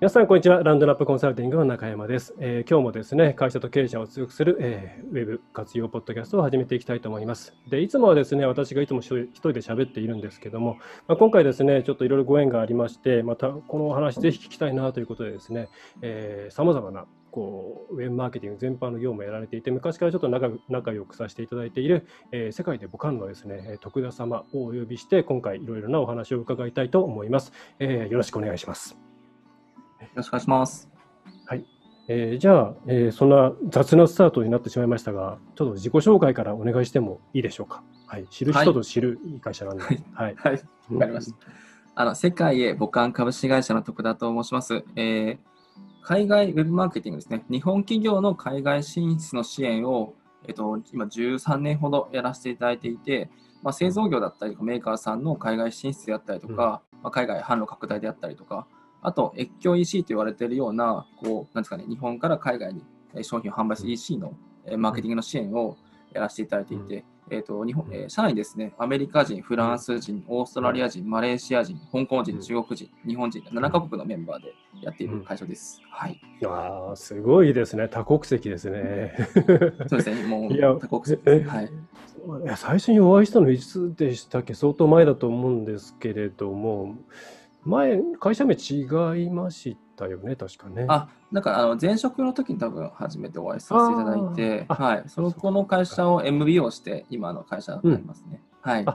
皆さん、こんにちは。ランドラップコンサルティングの中山です。えー、今日もですね、会社と経営者を強くする、えー、ウェブ活用ポッドキャストを始めていきたいと思います。で、いつもはですね、私がいつも一人で喋っているんですけども、まあ、今回ですね、ちょっといろいろご縁がありまして、またこのお話ぜひ聞きたいなということでですね、さまざまなこうウェブマーケティング全般の業務をやられていて、昔からちょっと仲仲良くさせていただいている、えー、世界で母艦のですね、徳田様をお呼びして、今回いろいろなお話を伺いたいと思います。えー、よろしくお願いします。よろしくお願いします。はい。えー、じゃあ、えー、そんな雑なスタートになってしまいましたが、ちょっと自己紹介からお願いしてもいいでしょうか？はい。知る人と知る会社なんで。はい。はい。わ、はい、かりました。あの、世界へ母艦株式会社の徳田と申します。えー、海外ウェブマーケティングですね。日本企業の海外進出の支援を、えっと、今13年ほどやらせていただいていて、まあ、製造業だったりとかメーカーさんの海外進出であったりとか、うん、まあ、海外販路拡大であったりとか、あと、越境 EC と言われているような、こう、なんですかね、日本から海外に商品を販売する EC のマーケティングの支援をやらせていただいていて、えーと日本えー、社内ですね、アメリカ人、フランス人、オーストラリア人、マレーシア人、香港人、中国人、日本人、7カ国のメンバーでやっている会社です。はい、いやすごいですね、多国籍ですね。そうですね、もう多国籍です、はい。いや最初にお会いしたのいつでしたっけ、相当前だと思うんですけれども、前、会社名違いましたよね、確かね。あ、なんかあの前職の時に多分初めてお会いさせていただいて、はい、そのこの会社を MBO して、今の会社になりますね。うん、はい。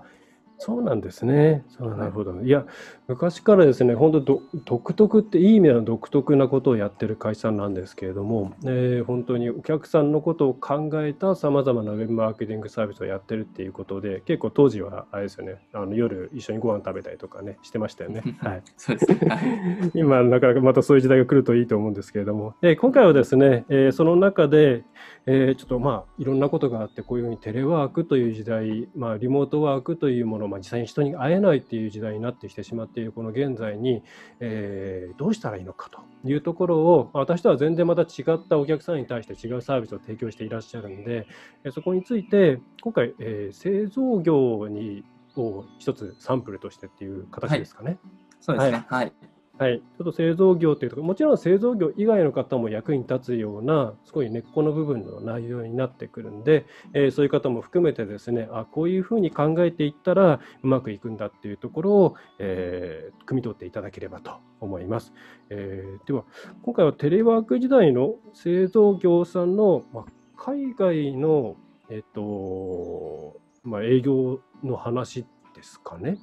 そうなんですね。なるほど。いや、昔からですね、本当独特っていい意味での独特なことをやってる会社なんですけれども、えー、本当にお客さんのことを考えたさまざまなウェブマーケティングサービスをやってるっていうことで、結構当時はあれですよね、あの夜一緒にご飯食べたりとかね、してましたよね。はい。そうですね。今、なかなかまたそういう時代が来るといいと思うんですけれども、えー、今回はですね、えー、その中で、えー、ちょっとまあいろんなことがあってこういうふうにテレワークという時代、まあ、リモートワークというものを、まあ、実際に人に会えないっていう時代になってきてしまってていうこの現在に、えー、どうしたらいいのかというところを私とは全然また違ったお客さんに対して違うサービスを提供していらっしゃるんで、そこについて今回、えー、製造業にを一つサンプルとしてっていう形ですかね。はい、そうですね、はい、はい、ちょっと製造業というところ、もちろん製造業以外の方も役に立つような、すごい根っこの部分の内容になってくるんで、えー、そういう方も含めてですね、あこういうふうに考えていったらうまくいくんだっていうところを、えー、汲み取っていただければと思います。えー、では、今回はテレワーク時代の製造業さんの、まあ、海外の、えっとまあ、営業の話ですかね。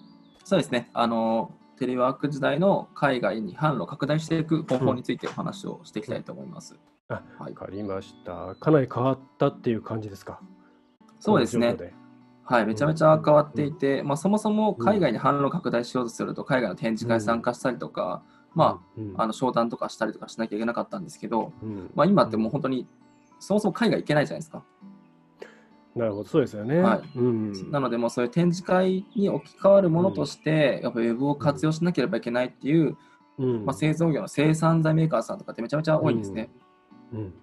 そうですね。あのテレワーク時代の海外に販路拡大していく方法についてお話をしていきたいと思います。うん、あ、はい、かりました。かなり変わったっていう感じですか？そうですね。はい、めちゃめちゃ変わっていて、うん、まあ、そもそも海外に販路拡大しようとすると、海外の展示会参加したりとか、うん、まあ、あの商談とかしたりとかしなきゃいけなかったんですけど、まあ、今ってもう本当に、そもそも海外行けないじゃないですか。なるほど、そうですよね。はい。うん、なので、もうそういう展示会に置き換わるものとして、やっぱウェブを活用しなければいけないっていう、うん、まあ、製造業の生産材メーカーさんとかってめちゃめちゃ多いんですね。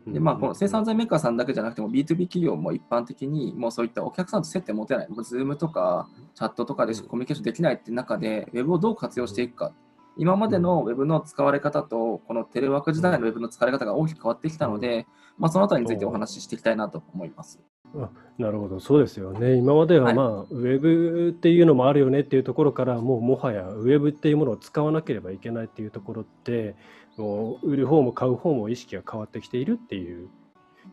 でまあ、この生産材メーカーさんだけじゃなくても B2B 企業も一般的にもうそういったお客さんと接点持てない、もう Zoom とかチャットとかでしかコミュニケーションできないって中で、ウェブをどう活用していくか、今までのウェブの使われ方と、このテレワーク時代のウェブの使われ方が大きく変わってきたので、まあ、そのあたりについてお話ししていきたいなと思います。あなるほど、そうですよね。今までは、まあ、ウェブっていうのもあるよねっていうところから、もうもはやウェブっていうものを使わなければいけないっていうところって、もう売る方も買う方も意識が変わってきているっていう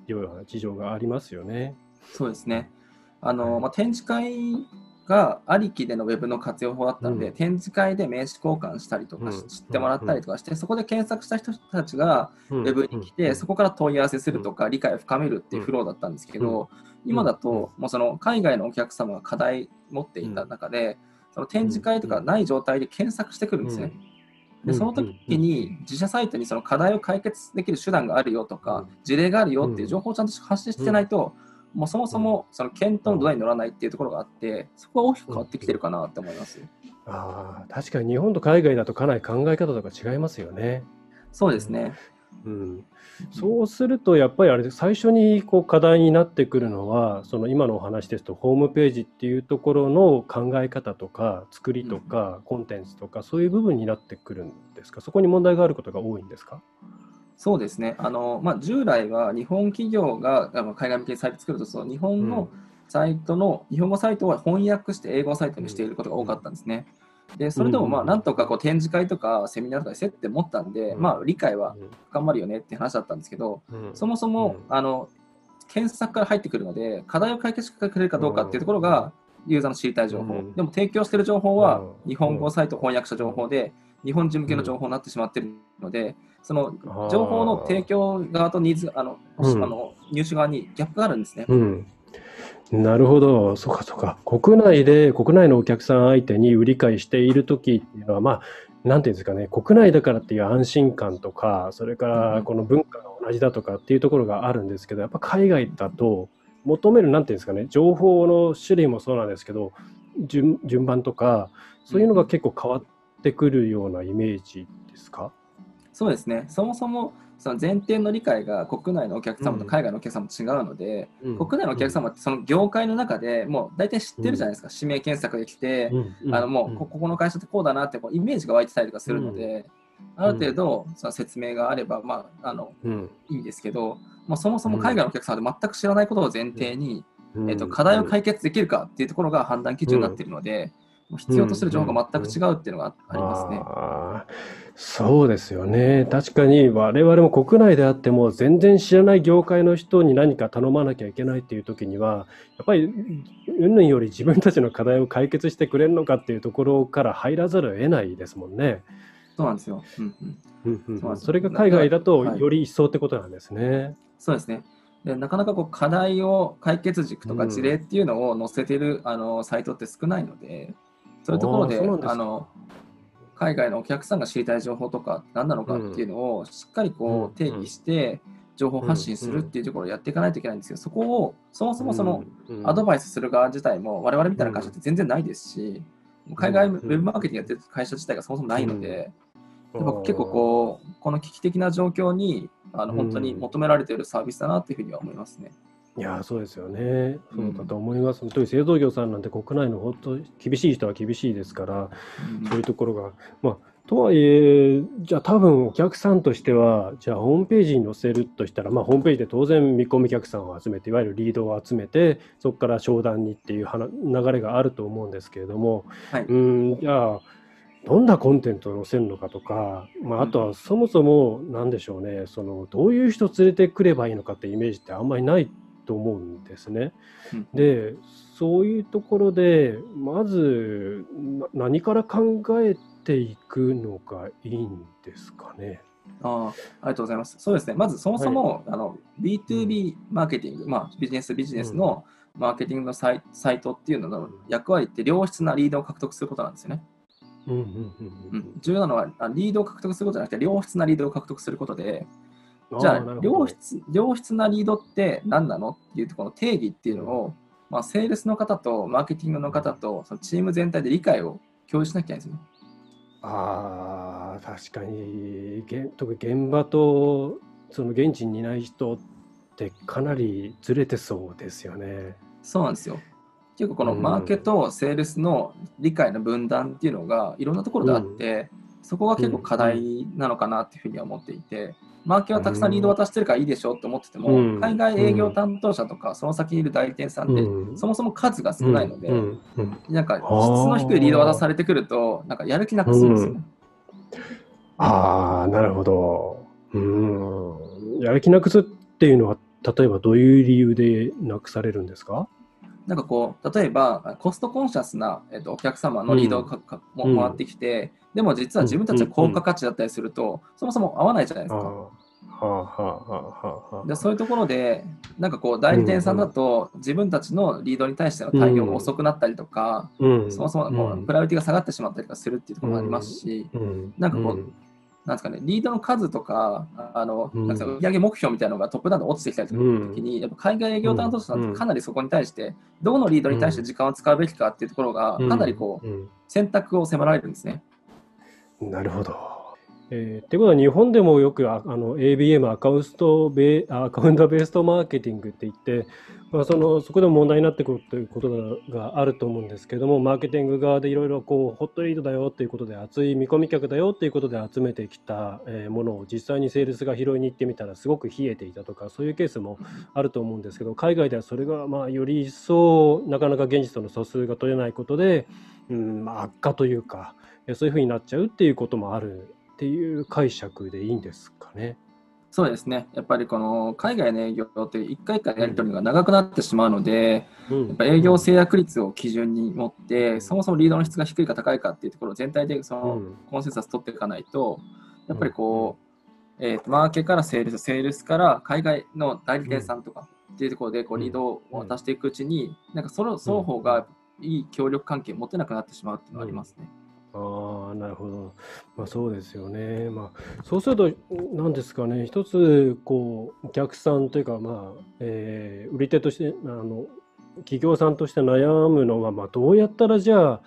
ような事情がありますよね。そうですね。あの、まあ、展示会がありきでのウェブの活用法だったので、うん、展示会で名刺交換したりとか、知ってもらったりとかして、そこで検索した人たちがウェブに来て、そこから問い合わせするとか、理解を深めるっていうフローだったんですけど、今だと、もうその海外のお客様が課題持っていた中で、その展示会とかない状態で検索してくるんですね。でその時に自社サイトにその課題を解決できる手段があるよとか、事例があるよっていう情報をちゃんと発信してないと、もうそもそもその検討の土台に乗らないっていうところがあって、そこは大きく変わってきてるかなって思います。ああ、確かに日本と海外だとかなり考え方とか違いますよね。そうですね。うん、そうするとやっぱりあれで最初にこう課題になってくるのはその今のお話ですとホームページっていうところの考え方とか作りとかコンテンツとかそういう部分になってくるんですか？そこに問題があることが多いんですか？そうですね。あの、まあ、従来は日本企業が海外向けにサイト作るとその日本のサイトの、うん、日本語サイトは翻訳して英語サイトにしていることが多かったんですね。うん。でそれでもまあなんとかこう展示会とかセミナーとかで接点持ったんで、まあ理解は深まるよねって話だったんですけど、そもそもあの検索から入ってくるので課題を解決してくれるかどうかっていうところがユーザーの知りたい情報、でも提供している情報は日本語サイト翻訳した情報で日本人向けの情報になってしまっているので、その情報の提供側とニーズあの、あの入手側にギャップがあるんですね。うん。なるほど、そうかそうか。国内で、国内のお客さん相手に売り買いしているときっていうのは、まあ、なんていうんですかね、国内だからっていう安心感とか、それからこの文化が同じだとかっていうところがあるんですけど、やっぱ海外だと、求める、なんていうんですかね、情報の種類もそうなんですけど、順順番とか、そういうのが結構変わってくるようなイメージですか、そうですね。そもそもその前提の理解が国内のお客様と海外のお客様と違うので、うん、国内のお客様ってその業界の中でもう大体知ってるじゃないですか、うん、指名検索できて、うん、あのもうここの会社ってこうだなってこうイメージが湧いてたりとかするので、ある程度その説明があれば、まあ、あのいいんですけど、まあ、そもそも海外のお客様で全く知らないことを前提に、えー、と課題を解決できるかっていうところが判断基準になっているので、必要とする情報が全く違うっていうのがありますね。そうですよね。確かに我々も国内であっても全然知らない業界の人に何か頼まなきゃいけないっていう時には、やっぱり云々より自分たちの課題を解決してくれるのかっていうところから入らざるを得ないですもんね。そうなんですよ。それが海外だとより一層ってことなんですね。はい、そうですね。でなかなかこう課題を解決軸とか事例っていうのを載せてる、うん、あのサイトって少ないので、そういうところであの海外のお客さんが知りたい情報とか何なのかっていうのをしっかりこう定義して情報発信するっていうところをやっていかないといけないんですけどそこをそもそもそのアドバイスする側自体も我々みたいな会社って全然ないですし海外ウェブマーケティングやってる会社自体がそもそもないので結構こうこの危機的な状況にあの本当に求められているサービスだなっていうふうには思いますね。いやそうですよね。そうだと思います。本当に製造業さんなんて国内の本当厳しい人は厳しいですから、そういうところが、まあ、とはいえ、じゃあ多分お客さんとしては、じゃあホームページに載せるとしたら、まあ、ホームページで当然見込み客さんを集めて、いわゆるリードを集めて、そこから商談にっていう流れがあると思うんですけれども、はい、うんじゃあ、どんなコンテンツを載せるのかとか、まあ、あとはそもそも、なんでしょうね、そのどういう人連れてくればいいのかってイメージってあんまりないと思うんですね。でそういうところでまず何から考えていくのがいいんですかね？あありがとうございます。そうですね。まずそもそも、はい、あの B2B マーケティング、まあ、ビジネスビジネスのマーケティングのサイサイトっていうのの役割って良質なリードを獲得することなんですよね。重要なのはリードを獲得することじゃなくて良質なリードを獲得することで、じゃあ良質、良質なリードって何なのっていうところの定義っていうのを、まあ、セールスの方とマーケティングの方とそのチーム全体で理解を共有しなきゃいけないんですね。ああ、確かに、特に現場とその現地にいない人ってかなりずれてそうですよね。そうなんですよ。結構このマーケとセールスの理解の分断っていうのがいろんなところであって、うん、そこが結構課題なのかなっていうふうには思っていて、マーケはたくさんリード渡してるからいいでしょって思ってても、うん、海外営業担当者とか、その先にいる代理店さんって、そもそも数が少ないので、なんか質の低いリード渡されてくると、なんかやる気なくするんですよね。ああ、なるほど。うん。やる気なくすっていうのは、例えばどういう理由でなくされるんですか？なんかこう、例えば、コストコンシャスな、えっと、お客様のリードがか、うん、も回ってきて、でも実は自分たちは高価価値だったりすると、そもそも合わないじゃないですか。はあはあはあはあでそういうところで、なんかこう、代理店さんだと、自分たちのリードに対しての対応が遅くなったりとか、うん。そもそもこうプライオリティが下がってしまったりとかするっていうところもありますし、うん。なんかこううんなんですかね、リードの数とか、あの、うん。なんか売上目標みたいなのがトップダウンで落ちてきたりするときに、やっぱ海外営業担当者さんってかなりそこに対して、どのリードに対して時間を使うべきかっていうところが、かなりこう、うん。選択を迫られるんですね。なるほど。えーってことは日本でもよくああの ABM アカウントベアカウントベーストマーケティングって言って、まあ、そのそこでも問題になってくるということがあると思うんですけどもマーケティング側でいろいろこうホットリードだよっていうことで熱い見込み客だよっていうことで集めてきたものを実際にセールスが拾いに行ってみたらすごく冷えていたとかそういうケースもあると思うんですけど海外ではそれがまあより一層なかなか現実との疎通が取れないことで、うんまあ、悪化というかそういうふうになっちゃうっていうこともあるっていう解釈でいいんですかね。そうですね。やっぱりこの海外の営業って一回一回やり取りが長くなってしまうので、うん。やっぱ営業制約率を基準に持って、そもそもリードの質が低いか高いかっていうところを全体でそのうん。コンセンサス取っていかないと、やっぱりこう、えーとマーケからセールス、セールスから海外の代理店さんとかっていうところでこううん。リードを渡していくうちに、なんかその双方がいい協力関係を持てなくなってしまうっていうのがありますね。ああ、なるほど。まあそうですよね。まあそうすると、なんですかね、一つ、こう、お客さんというか、まあ、えー売り手として、あの、企業さんとして悩むのは、まあどうやったらじゃあ、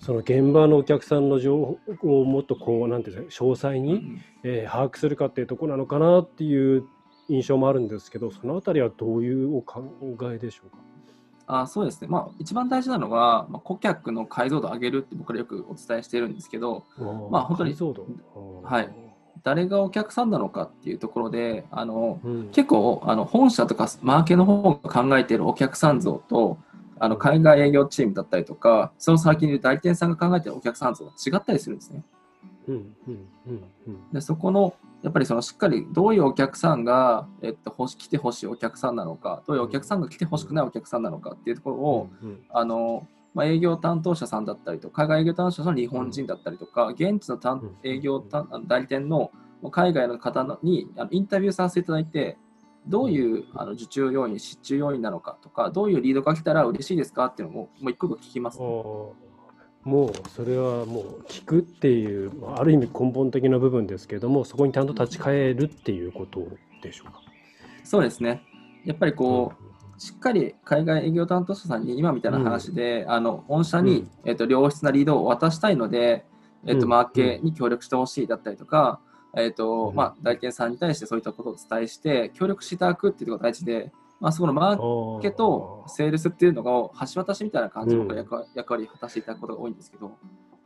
その現場のお客さんの情報をもっとこう、なんていうんですか、詳細に、うんえー把握するかっていうところなのかなっていう印象もあるんですけど、そのあたりはどういうお考えでしょうか？あそうですね、まあ、一番大事なのは、まあ、顧客の解像度を上げるって僕らよくお伝えしているんですけど、まあ本当に解像度？はい。誰がお客さんなのかっていうところで、あのうん。結構あの本社とかマーケの方が考えているお客さん像と、あの海外営業チームだったりとか、その先にいる代理店さんが考えているお客さん像が違ったりするんですね。うんうんうんうん。でそこのやっぱりそのしっかりどういうお客さんが、えっと、欲し来てほしいお客さんなのか、どういうお客さんが来てほしくないお客さんなのかっていうところを、うんあのまあ、営業担当者さんだったりとか、海外営業担当者の日本人だったりとか、現地の営業代理店の海外の方のにあのインタビューさせていただいて、どういうあの受注要因、失注要因なのかとか、どういうリードが来たら嬉しいですかっていうのをもう一個一個聞きます、あーもうそれはもう聞くっていうまあある意味根本的な部分ですけどもそこにちゃんと立ち返るっていうことでしょうか？そうですね。やっぱりこう、しっかり海外営業担当者さんに今みたいな話で、あの御社に、うん。えっと良質なリードを渡したいので、えっとうん。マーケに協力してほしいだったりとか、えっとうん。まあ、代理店さんに対してそういったことをお伝えして、協力していただくっていうことが大事で、まあ、そこのマーケとセールスっていうのが橋渡しみたいな感じのうん。役割を果たしていただくことが多いんですけど、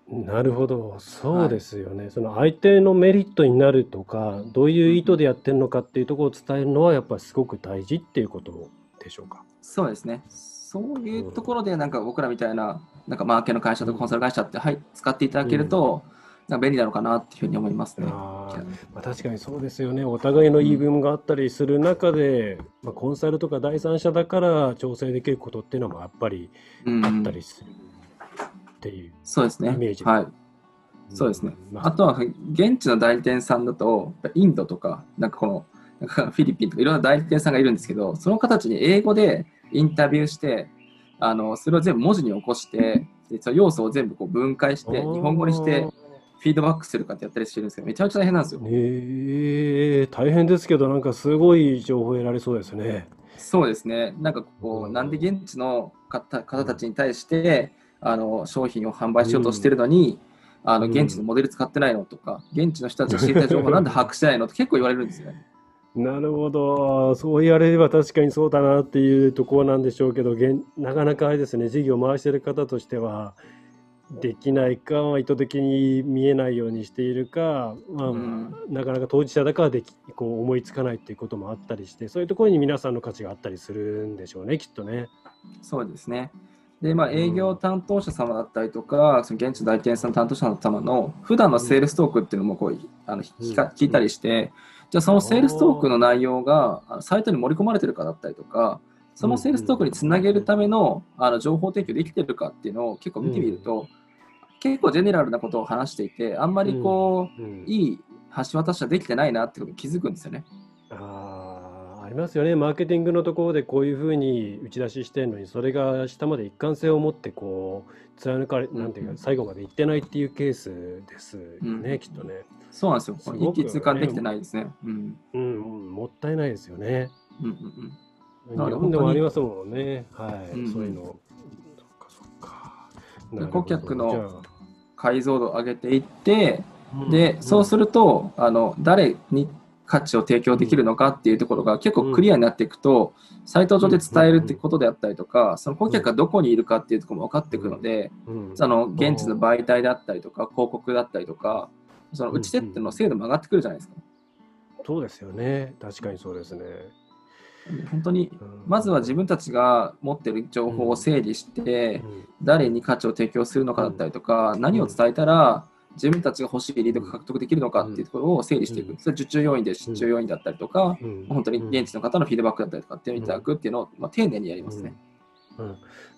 なるほど。そうですよね、その相手のメリットになるとかどういう意図でやってるのかっていうところを伝えるのはやっぱりすごく大事っていうことでしょうか。そうですね。そういうところで、なんか僕らみたいな、なんかマーケの会社とかコンサル会社って、はい、使っていただけると、なんか便利なのかなっていうふうに思いますね。まあ、確かにそうですよねお互いの言い分があったりする中で、まあ、コンサルとか第三者だから調整できることっていうのもやっぱりうんあったりするっていうそうですね。イメージはい。そうですね。まあとは、現地の代理店さんだと、インドとか、なんかこの、なんかフィリピンとかいろんな代理店さんがいるんですけど、その方たちに英語でインタビューして、あのそれを全部文字に起こして、でその要素を全部こう分解して、日本語にしてフィードバックするかってやったりしてるんですけど、めちゃめちゃ大変なんですよ。えー、大変ですけどなんかすごい情報得られそうですね。そうですね。なんかこう、うんなんで現地の方方たちに対してあの商品を販売しようとしてるのに、あのうん現地のモデル使ってないのとか、現地の人たちが知りたい情報 なんで把握してないのって結構言われるんですよね。なるほどそう言われれば確かにそうだなっていうところなんでしょうけど現なかなかあれですね事業を回してる方としてはできないか、まあ意図的に見えないようにしているか、まあうんなかなか当事者だからできこう思いつかないっていうこともあったりしてそういうところに皆さんの価値があったりするんでしょうねきっとね。そうですね。で、まあ、営業担当者様だったりとか、その現地の代理店さんの担当者様の普段のセールストークっていうのもこうあの聞かうん聞いたりして、じゃあそのセールストークの内容がサイトに盛り込まれてるかだったりとか、そのセールストークにつなげるためのあの情報提供できてるかっていうのを結構見てみると、結構ジェネラルなことを話していて、あんまりこう、うんいい橋渡しはできてないなってことに気づくんですよね。あーありますよね、マーケティングのところでこういうふうに打ち出ししてるのに、それが下まで一貫性を持ってこう貫かれ、うんなんていうか、最後までいってないっていうケースですよね、うんきっとね。そうなんですよ。すごく一気通貫できてないですね。うん。うん、うん、もったいないですよね。うんうんうん。日本でもありますもんね、はい、うんうんそういうの。そっか顧客の解像度を上げていって、うん。で、そうするると、あの、誰に価値を提供できるのかっていうところが結構クリアになっていくと、サイト上で伝えるってことであったりとか、その顧客がどこにいるかっていうところも分かってくるので、うん。その現地の媒体だったりとか、広告だったりとか、その打ち手っての精度も上がってくるじゃないですか。そうですよね、確かにそうですね。本当に、うん。まずは自分たちが持ってる情報を整理して、うん。誰に価値を提供するのかだったりとか、何を伝えたら自分たちが欲しいリードが獲得できるのかっていうところを整理していく。うん。それは受注要因で出注要因だったりとか、うん。本当に現地の方のフィードバックだったりとかっていうのをいただくっていうのを、まあ、丁寧にやりますね。うん。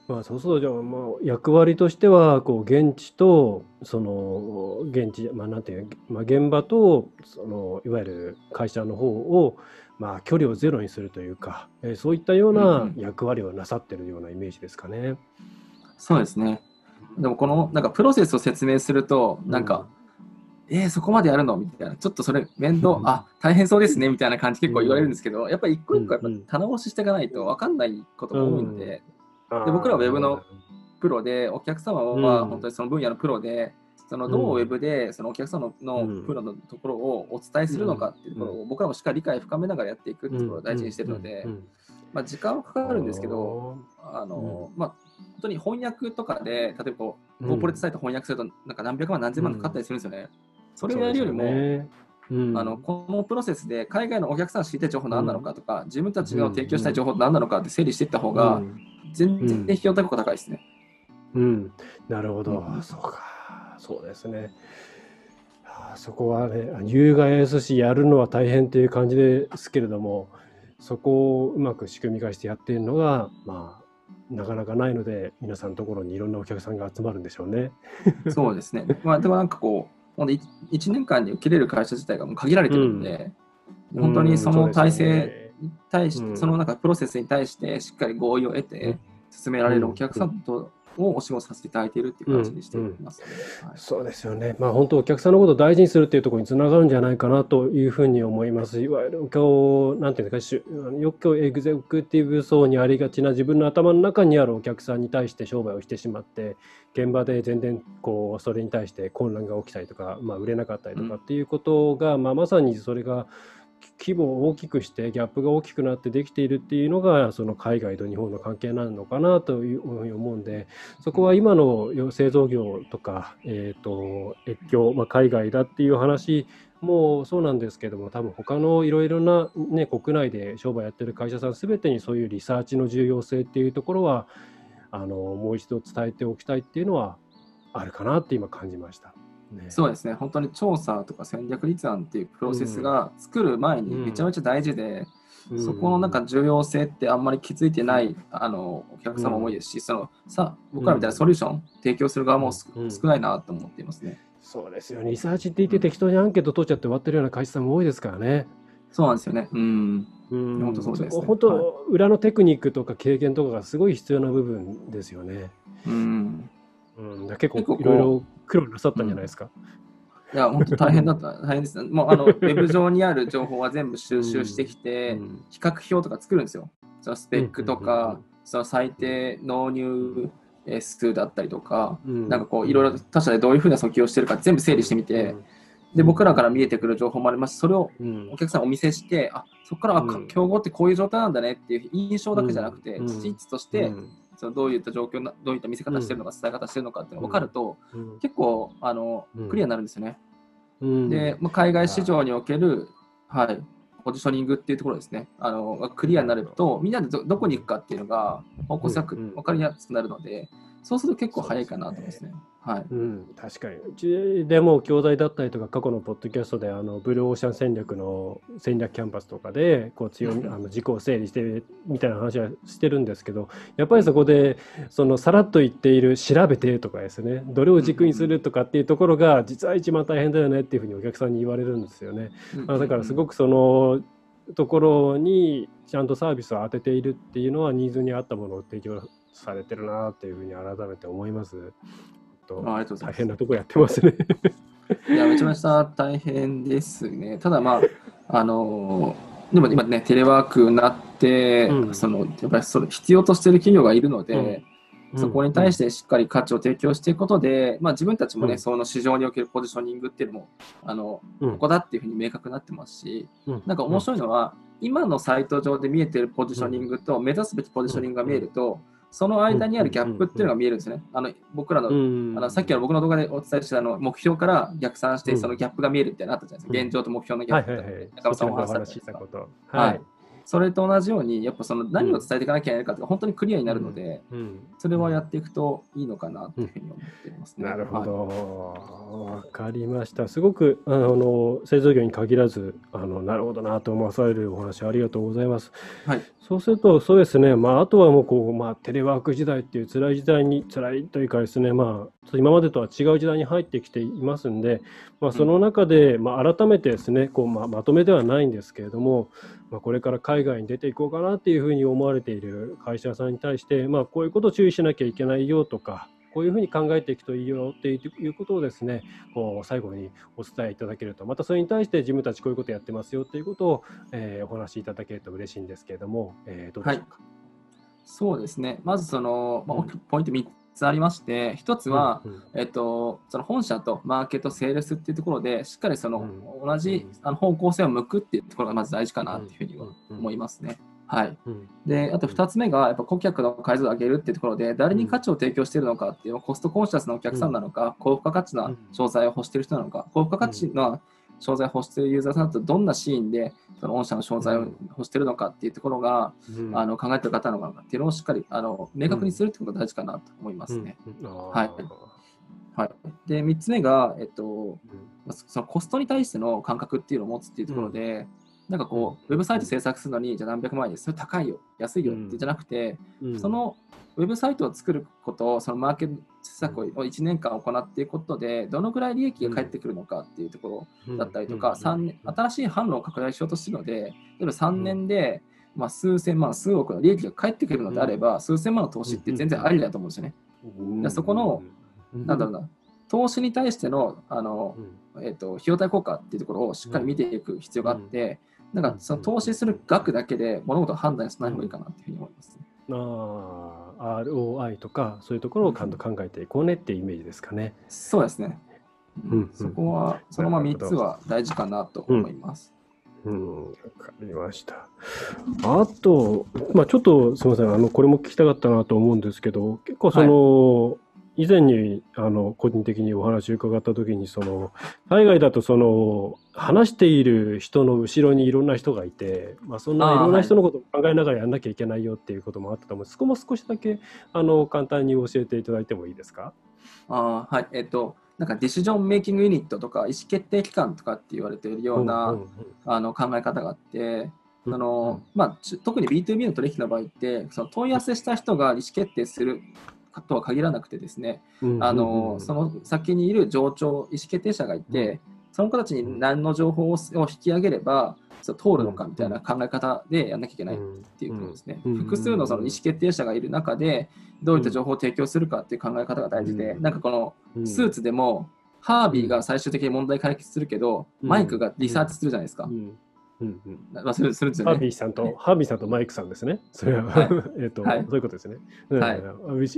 まあ、そうそう。じゃあ、まあ、役割としてはこう現地とその現地、まあ、なんていう、まあ、現場とそのいわゆる会社の方を、まあ、距離をゼロにするというか、えーそういったよううんなうん。役割をなさってるようなイメージですかね。そうですね。でもこのなんかプロセスを説明すると、なんか、えー、そこまでやるの？みたいな、ちょっとそれ面倒、うんあ大変そうですね。みたいな感じ結構言われるんですけど、やっぱり一個一個やっぱうんうん。棚卸ししていかないと分かんないことが多いので、うんで僕らはウェブのプロで、お客様うん。は本当にその分野のプロで、そのどううんウェブでそのお客様のうん。プロのところをお伝えするのかっていうところを僕らもしっかり理解を深めながらやっていくっていうところを大事にしてるのでうん。う、ん。まあ、時間はかかるんですけど、あのまあ、本当に翻訳とかで、例えばこうコーポレートサイト翻訳すると、なんか何百万、何千万とかかったりするんですよね。それをやるよりも、そうん。あのこのプロセスで海外のお客さんが知りたい情報何なのかとか、自分たちが提供したい情報何なのかって整理していった方が、うん。全然費用対効果高いですね。うん、なるほど、うん。そうか、そうですね。あーそこはね、有害ですし、やるのは大変という感じですけれども、そこをうまく仕組み化してやっているのが、まあ、なかなかないので、皆さんのところにいろんなお客さんが集まるんでしょうね。そうですね。まあ、でもなんかこう、ほんと 1, 年間に受けれる会社自体がもう限られてるんで、本当にその体制に対して、うんそのなんかプロセスに対してしっかり合意を得て進められるお客さんとをお仕事させていただいているっていう感じにしていますね。はいそうですよね。まあ本当お客さんのことを大事にするっていうところにつながるんじゃないかなというふうに思います。いわゆる今日、なんていうんですかしゅ、よくエグゼクティブ層にありがちな自分の頭の中にあるお客さんに対して商売をしてしまって、現場で全然こうそれに対して混乱が起きたりとか、まあ売れなかったりとかっていうことが、まあまさにそれが規模を大きくしてギャップが大きくなってできているっていうのがその海外と日本の関係なのかなというふうに思うんでそこは今の製造業とか、えー、と越境、まあ、海外だっていう話もそうなんですけども多分他のいろいろな、ね、国内で商売やってる会社さん全てにそういうリサーチの重要性っていうところはあのもう一度伝えておきたいっていうのはあるかなって今感じました。ね、そうですね、本当に調査とか戦略立案っていうプロセスが作る前にめちゃめちゃ大事で、うん。そこのなんか重要性ってあんまり気づいてないあのお客様も多いですし、そのさ僕らみたいなソリューション提供する側も少ないなと思っていますね。そうですよ。ねリサーチって言って適当にアンケート取っちゃって終わってるような会社さんも多いですからね。そうなんですよね。うん。うん。本当そうですね。本当、裏のテクニックとか経験とかがすごい必要な部分ですよね。うん。うん、結結構いろいろ苦労なさったんじゃないですか。いや、本当大変だった。大変です。もうあの、ウェブ上にある情報は全部収集してきて、うん。比較表とか作るんですよ。そのスペックとうんうんうんかうん、その最低納入え数だったりとか、うん。なんかこう、いろいろ他社でどういうふうな訴求をしてるか全部整理してみて、で、僕らから見えてくる情報もありますし、それをうん。お客さんにお見せして、あそこから、競合ってこういう状態なんだねっていう印象だけじゃなくて、うん。事実として、うんそのどういった状況な、どういった見せ方してるのか、伝え方してるのかっていうのが分かると、うん。結構あのうん。クリアになるんですよね。うん。で、まあ、海外市場における、はい、ポジショニングっていうところですね。あのがクリアになると、みんなでどどこに行くかっていうのが方向性が分かりやすくなるので、そうすると結構早いかなと思いますね。はい。うん、確かに。うちでも教材だったりとか、過去のポッドキャストで、あのブルーオーシャン戦略の戦略キャンパスとかで、こう強み、あの軸を整理してみたいな話はしてるんですけど、やっぱりそこで、そのさらっと言っている調べてとかですね、どれを軸にするとかっていうところが、実は一番大変だよねっていうふうにお客さんに言われるんですよね。まあ、だからすごく、くそのところにちゃんとサービスを当てているっていうのはニーズに合ったものを提供されてるなっていうふうに改めて思います。と大変なとこやってますね。いや、めちゃめちゃ大変ですね。ただまあ、あのでも今ね、テレワークになって、うん。そのやっぱりそれ必要としている企業がいるので、そこに対してしっかり価値を提供していくことで、まあ、自分たちもね、うん。その市場におけるポジショニングっていうのも、あのうん。ここだっていうふうに明確になってますし、うん。なんか面白いのは、今のサイト上で見えてるポジショニングと目指すべきポジショニングが見えると、その間にあるギャップっていうのが見えるんですね。あの僕らのうんあのさっきの僕の動画でお伝えしたあの目標から逆算して、うんそのギャップが見えるってなったじゃないですか。うん現状と目標のギャップ。中村さんお話しされたじゃない。はい。それと同じように、やっぱその何を伝えていかなきゃいけないかっていうのが本当にクリアになるので、うんそれはやっていくといいのかなっていうふうに思っていますね。なるほはいど、わかりました。すごくあの製造業に限らずあの、なるほどなと思わされるお話ありがとうございます。はい。そうすると、そうですね、まあ、あとはもうこう、まあ、テレワーク時代っていう辛い時代に、辛いというかですね、まあ、今までとは違う時代に入ってきていますんで、まあ、その中で、まあ、改めてですね、こうまあ、まとめではないんですけれども、まあ、これから海外に出ていこうかなっていうふうに思われている会社さんに対して、まあ、こういうことを注意しなきゃいけないよとか、こういうふうに考えていくといいよっていうことをですね、こう最後にお伝えいただけると、またそれに対して自分たちこういうことやってますよっていうことを、えーお話しいただけると嬉しいんですけれども、えーどうでしょうか？そうですね。まずその、まあ、ポイント3つありまして、1つは、うんうん。えっと、その本社とマーケット、セールスっていうところで、しっかりその、うん。同じうん。あの方向性を向くっていうところがまず大事かなっていうふうには思いますね。はい。うん。で、あと2つ目が、やっぱ顧客の解像度を上げるっていうところで、誰に価値を提供しているのかっていうコストコンシャスなお客さんなのか、高付加価値な商材を欲している人なのか、高付加価値な商材を欲しているユーザーさんだと、どんなシーンで、その御社の商材を欲しているのかっていうところが、うん。あの考えている方なのかっていうのをしっかりあの明確にするってことが大事かなと思いますね。うん。はい。はい、で、3つ目が、えっと、まあそそのコストに対しての感覚っていうのを持つっていうところで、なんかこう、ウェブサイト制作するのに、じゃあ何百万円です、それ高いよ、安いよってじゃなくて、うん。そのウェブサイトを作ること、そのマーケット施策を1年間行っていくことで、どのぐらい利益が返ってくるのかっていうところだったりとか、三年新しい販路を拡大しようとしているので、例えば3年で、まあ、数千万、数億の利益が返ってくるのであれば、数千万の投資って全然ありだと思うんですよね。うん。でそこの、うん。なんだろうな、投資に対してのあの、うん。えっと費用対効果っていうところをしっかり見ていく必要があって、なん。うんかその投資する額だけで物事を判断しない方がいいかなっていうふうに思います、ね。あー ROI とかそういうところをちゃんと考えていこうねっていうイメージですかね。そうですね。うんうんそこは、そのまま3つは大事かなと思います。うん、わかりました。あと、まあ、ちょっとすみません、あのこれも聞きたかったなと思うんですけど、結構その、以前にあの個人的にお話を伺ったときにその、海外だとその話している人の後ろにいろんな人がいて、まあ、そんないろんな人のことを考えながらやんなきゃいけないよっていうこともあったと思うんです。そこも少しだけあの簡単に教えていただいてもいいですか？あーはい、えっ、と、なんかディシジョンメイキングユニットとか意思決定機関とかって言われているような、んんあの考え方があって、うんそのまあ、ち特に B2B の取引の場合って、その問い合わせした人が意思決定するとは限らなくてですね、うんあのその先にいる上長、意思決定者がいて、その子たちに何の情報を引き上げれば通るのかみたいな考え方でやんなきゃいけないっていうことですね。うん。複数のその意思決定者がいる中で、どういった情報を提供するかっていう考え方が大事で、うん。なんかこのうん。スーツでも、ハービーが最終的に問題解決するけど、うん。マイクがリサーチするじゃないですか。うんうん。うんまあ、するするんですよね。ハービーさんと、ハービーさんとマイクさんですね。それは、はい。えっと、はい。そういうことですね。うん。はい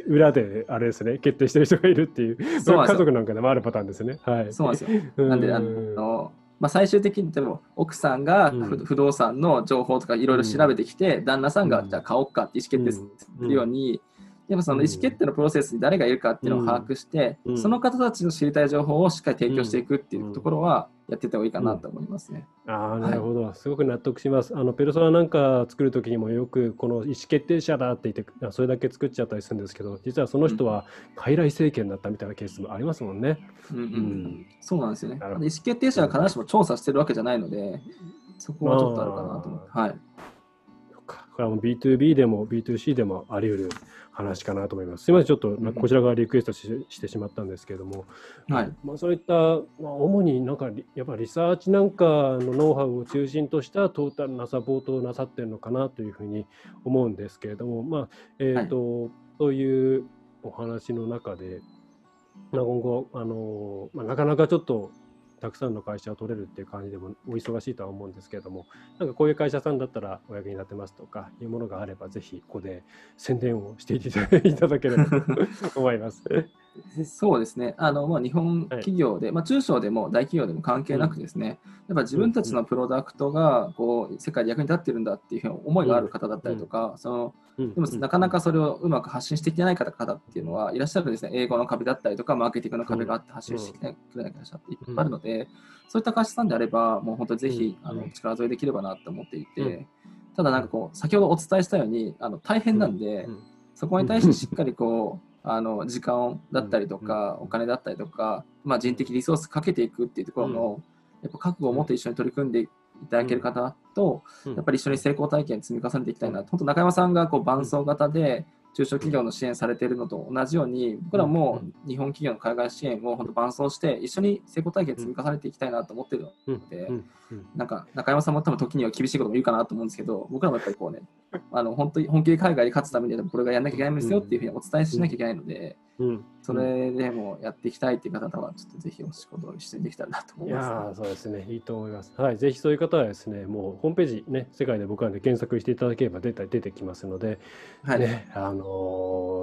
裏で、あれですね、決定してる人がいるっていう、そう家族なんかでもあるパターンですね。はい。そうなんですよ。うなんで、あのまあ、最終的にでも奥さんがうん。不不動産の情報とかいろいろ調べてきて、旦那さんがうん。じゃあ買おうかって意思決定するように、やっぱその意思決定のプロセスに誰がいるかっていうのを把握して、うん。その方たちの知りたい情報をしっかり提供していくっていうところはやってた方がいいかなと思いますね。ああ、なるほど、すごく納得します。あのペルソナなんか作るときにもよくこの意思決定者だって言ってあそれだけ作っちゃったりするんですけど、実はその人は傀儡政権だったみたいなケースもありますもんね。うんうんうんそうなんですよね。意思決定者が必ずしも調査してるわけじゃないので、そこはちょっとあるかなと思って。はい。そっかからも B2B でも B2C でもあり得る話かなと思います。すみません、ちょっとこちら側リクエストししてしまったんですけれども、はい。まあ、そういった、まあ、主になんかやっぱリサーチなんかのノウハウを中心としたトータルなサポートをなさってるのかなというふうに思うんですけれども、まあえーと、はい、そういうお話の中で、今後、あのまあ、なかなかちょっとたくさんの会社を取れるっていう感じでもお忙しいとは思うんですけれども、なんかこういう会社さんだったらお役に立てますとかいうものがあれば、ぜひここで宣伝をしていただければと思います。そうですね。あの、まあ、日本企業で、はい、まあ、中小でも大企業でも関係なくですね、うん、やっぱ自分たちのプロダクトが、こう、世界で役に立ってるんだっていう思いがある方だったりとか、うん、その、でもなかなかそれをうまく発信してきてない方っていうのはいらっしゃるんですね。英語の壁だったりとか、マーケティングの壁があって発信してくれない会社っていっぱいあるので、そういった会社さんであれば、もう本当にぜひ、あの力添えできればなと思っていて、ただなんかこう、先ほどお伝えしたように、あの大変なんで、そこに対してしっかりこう、あの時間だったりとか、お金だったりとか、まあ、人的リソースかけていくっていうところの、やっぱ覚悟を持って一緒に取り組んでいただける方と、やっぱり一緒に成功体験積み重ねていきたいな、本当中山さんがこう伴走型で、中小企業の支援されているのと同じように、僕らも日本企業の海外支援を本当伴走して、一緒に成功体験積み重ねていきたいなと思ってるので、なんか中山さんも多分時には厳しいことも言うかなと思うんですけど、僕らもやっぱりこうね、あの本当に本気で海外で勝つためにはこれがやんなきゃいけないんですよっていうふうにお伝えしなきゃいけないので、それでもやっていきたいっていう方は、ちょっとぜひお仕事を一緒にできたらなと思います、ね、いやそうですね、いいと思います。はい、ぜひそういう方はですね、もうホームページね、世界で僕らで検索していただければ出た出てきますので、はい、ね、あの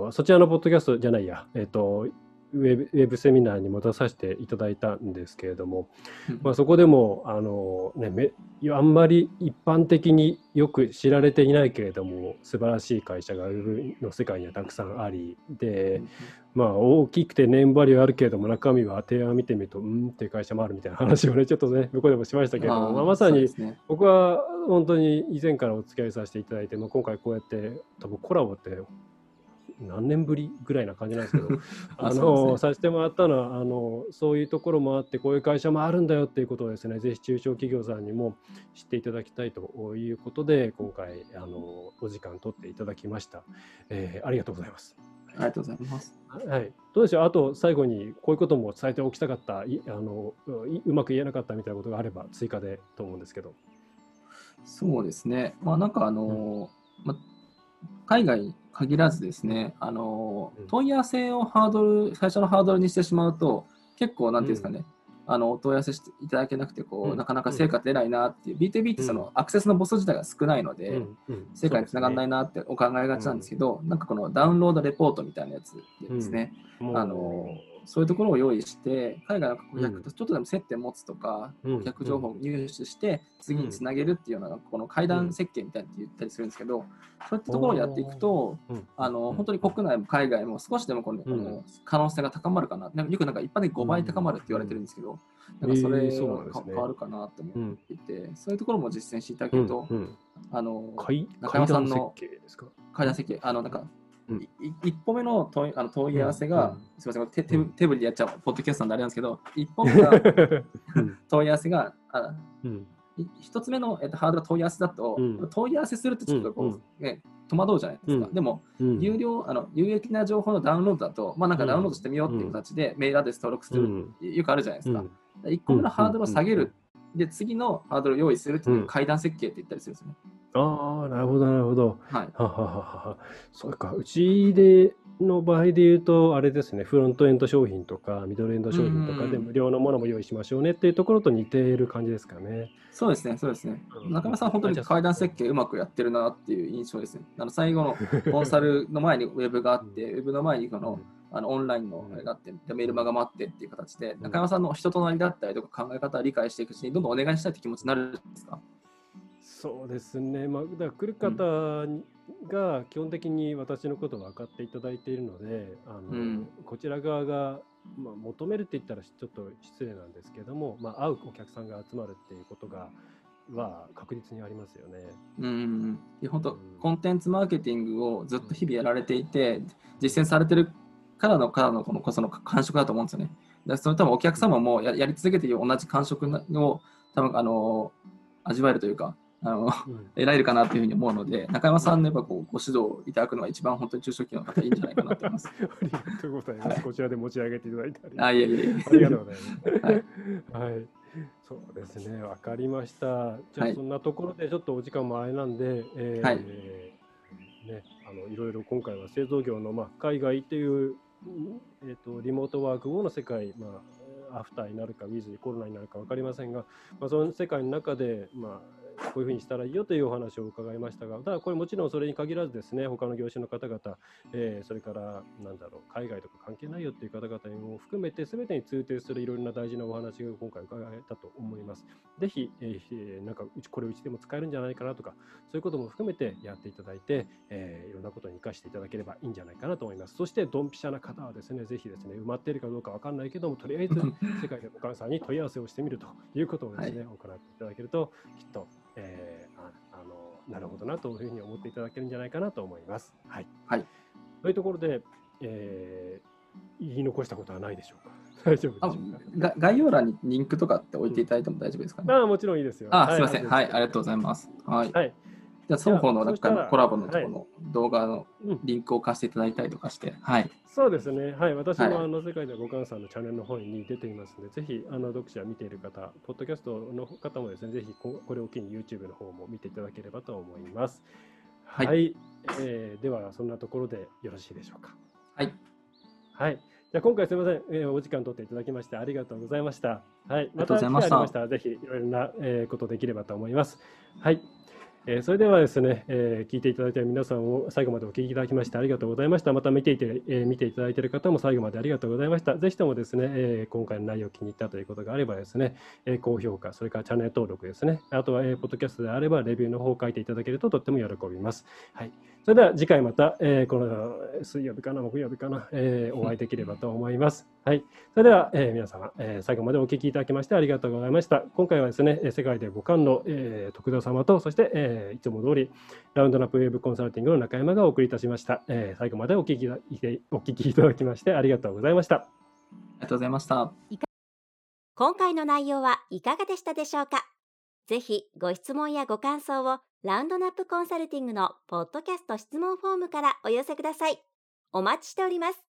ー、そちらのポッドキャストじゃないや、えっ、ー、と、ウェブウェブセミナーにも出させていただいたんですけれども、まあ、そこでもあの、ね、めあんまり一般的によく知られていないけれども素晴らしい会社がウェブの世界にはたくさんありで、まあ、大きくてネームバリューあるけれども中身は提案を見てみるとうんっていう会社もあるみたいな話をねちょっとね向こうでもしましたけれどもまあ、まさに僕は本当に以前からお付き合いさせていただいて、まあ、今回こうやって多分コラボって何年ぶりぐらいな感じなんですけど あの、ね、させてもらったのはあのそういうところもあってこういう会社もあるんだよっていうことをですねぜひ中小企業さんにも知っていただきたいということで今回あのお時間取っていただきました、えー、ありがとうございます。ありがとうございます。はい、どうでしょう、あと最後にこういうことも伝えておきたかった、いあのうまく言えなかったみたいなことがあれば追加でと思うんですけど。そうですね、まあ、なんかあの、うん、ま海外限らずですね、あの問い合わせをハードル、最初のハードルにしてしまうと、結構、なんていうんですかね、うん、あのお問い合わせしていただけなくてこう、うん、なかなか成果出ないなっていう、B2B ってその、アクセスの母数自体が少ないので、成果につながらないなってお考えがちなんですけど、なんかこのダウンロードレポートみたいなやつでですね、あのそういうところを用意して、海外の顧客とちょっとでも接点持つとか、顧客情報を入手して、次につなげるっていうような、この階段設計みたいなって言ったりするんですけど、そういったところをやっていくと、あの本当に国内も海外も少しでもこの、の可能性が高まるかな。なんかよくなんか一般的に5倍高まるって言われてるんですけど、なんかそれが変わるかなと思っていて、そういうところも実践していただけると、あの中山さんの階段設計、あのなんか一歩目の問いあの問い合わせが、すみません手手、手振りでやっちゃう、ポッドキャストなんであれなんですけど、一歩目が 問い合わせが、あ一つ目の、えっと、ハードル問い合わせだと、問い合わせするとちょっとこう、ね、戸惑うじゃないですか。でも、有料あの、有益な情報のダウンロードだと、まあなんかダウンロードしてみようっていう形で、メールアドレス登録する、よくあるじゃないですか。1個目のハードルを下げる、で、次のハードルを用意するっていう階段設計って言ったりするんですよね。ああ、なるほど、なるほど。はい。はははは。そうか、うちでの場合で言うと、あれですね、フロントエンド商品とか、ミドルエンド商品とかで無料のものも用意しましょうねっていうところと似ている感じですかね。そうですね、そうですね。中村さん、本当に階段設計うまくやってるなっていう印象ですね。あの最後のコンサルの前にウェブがあって、ウェブの前にこの、あのオンラインのあれがあって、メールマガもあってっていう形で、中山さんの人となりだったりとか考え方を理解していくうちに、どんどんお願いしたいって気持ちになるんですか？そうですね、まあ、だから来る方が基本的に私のことを分かっていただいているので、あの、うん、こちら側が、まあ、求めるって言ったらちょっと失礼なんですけども、まあ、会うお客さんが集まるっていうことが、は確実にありますよね。うん、本当、うん、コンテンツマーケティングをずっと日々やられていて、実践されてるからのからのこのその感触だと思うんですよね。だそれ多分お客様もややり続けている同じ感触を多分あの味わえるというか、あのうん得られるかなというふうに思うので、中山さんのやっぱこうご指導いただくのが一番本当に中小企業の方いいんじゃないかなと思います。ありがとうございます。こちらで持ち上げていただいてありがとうございます。はいはい。そうですね。わかりました。じゃあ、はいそんなところでちょっとお時間もあれなんで、えーはいね、あのいろいろ今回は製造業のまあ海外っていう、うんえっ、とリモートワーク後の世界、まあアフターになるかウィズコロナになるか分かりませんが、まあその世界の中でまあこういうふうにしたらいいよというお話を伺いましたが、ただこれもちろんそれに限らずですね、他の業種の方々、えーそれからなんだろう海外とか関係ないよっていう方々にも含めて全てに通底するいろいろな大事なお話が今回伺えたと思います。ぜひ、えーえーなんかうちこれうちでも使えるんじゃないかなとかそういうことも含めてやっていただいて、えーいろんなことに生かしていただければいいんじゃないかなと思います。そしてドンピシャな方はですねぜひですね埋まっているかどうかわかんないけどもとりあえず世界でお母さんに問い合わせをしてみるということをですね、行っていただけるときっと、えーああのなるほどなというふうに思っていただけるんじゃないかなと思います。はい。はいというところで、えー言い残したことはないでしょうか？大丈夫でしょあうか？が概要欄にリンクとかって置いていただいても大丈夫ですかね？ああもちろんいいですよ。あ、すみません。はい、ありがとうごいざいます。はい。ます。はい。じゃあ、双方のなんかコラボのところの動画のうんリンクを貸していただいたりとかして、はい。そうですね。はい。私はいもあの世界ではご関さんのチャンネルの方に出ていますので、ぜひあの読者見ている方、ポッドキャストの方もですね、ぜひここれを機に YouTube の方も見ていただければと思います。は。はいいえーでは、そんなところでよろしいでしょうか。はい。はい。じゃあ今回すみません、えーお時間取っていただきましてありがとうございました。はい。りがとうございましたた機会ありましたらぜひいろいろな、えーことできればと思います。はい。えそれではですね、え聞いていただいた皆さんを最後までお聞きいただきましてありがとうございました。また見ていて、え見ていただいている方も最後までありがとうございました。ぜひともですね、え今回の内容を気に入ったということがあればですね、え高評価、それからチャンネル登録ですね、あとは、えーポッドキャストであればレビューの方を書いていただけるととっても喜びます。はい。それでは次回また、えーこの水曜日かな、木曜日かな、えお会いできればと思います。はい。それでは、えー皆様、えー最後までお聞きいただきましてありがとうございました。今回はですね、えー世界で5冠の、えー徳田様と、そして、えーいつも通り、ラウンドナップウェブコンサルティングの中山がお送りいたしました。えー最後までお聞きいたお聞きいただきましてありがとうございました。ありがとうございました。今回の内容はいかがでしたでしょうか？ぜひご質問やご感想をラウンドナップコンサルティングのポッドキャスト質問フォームからお寄せください。お待ちしております。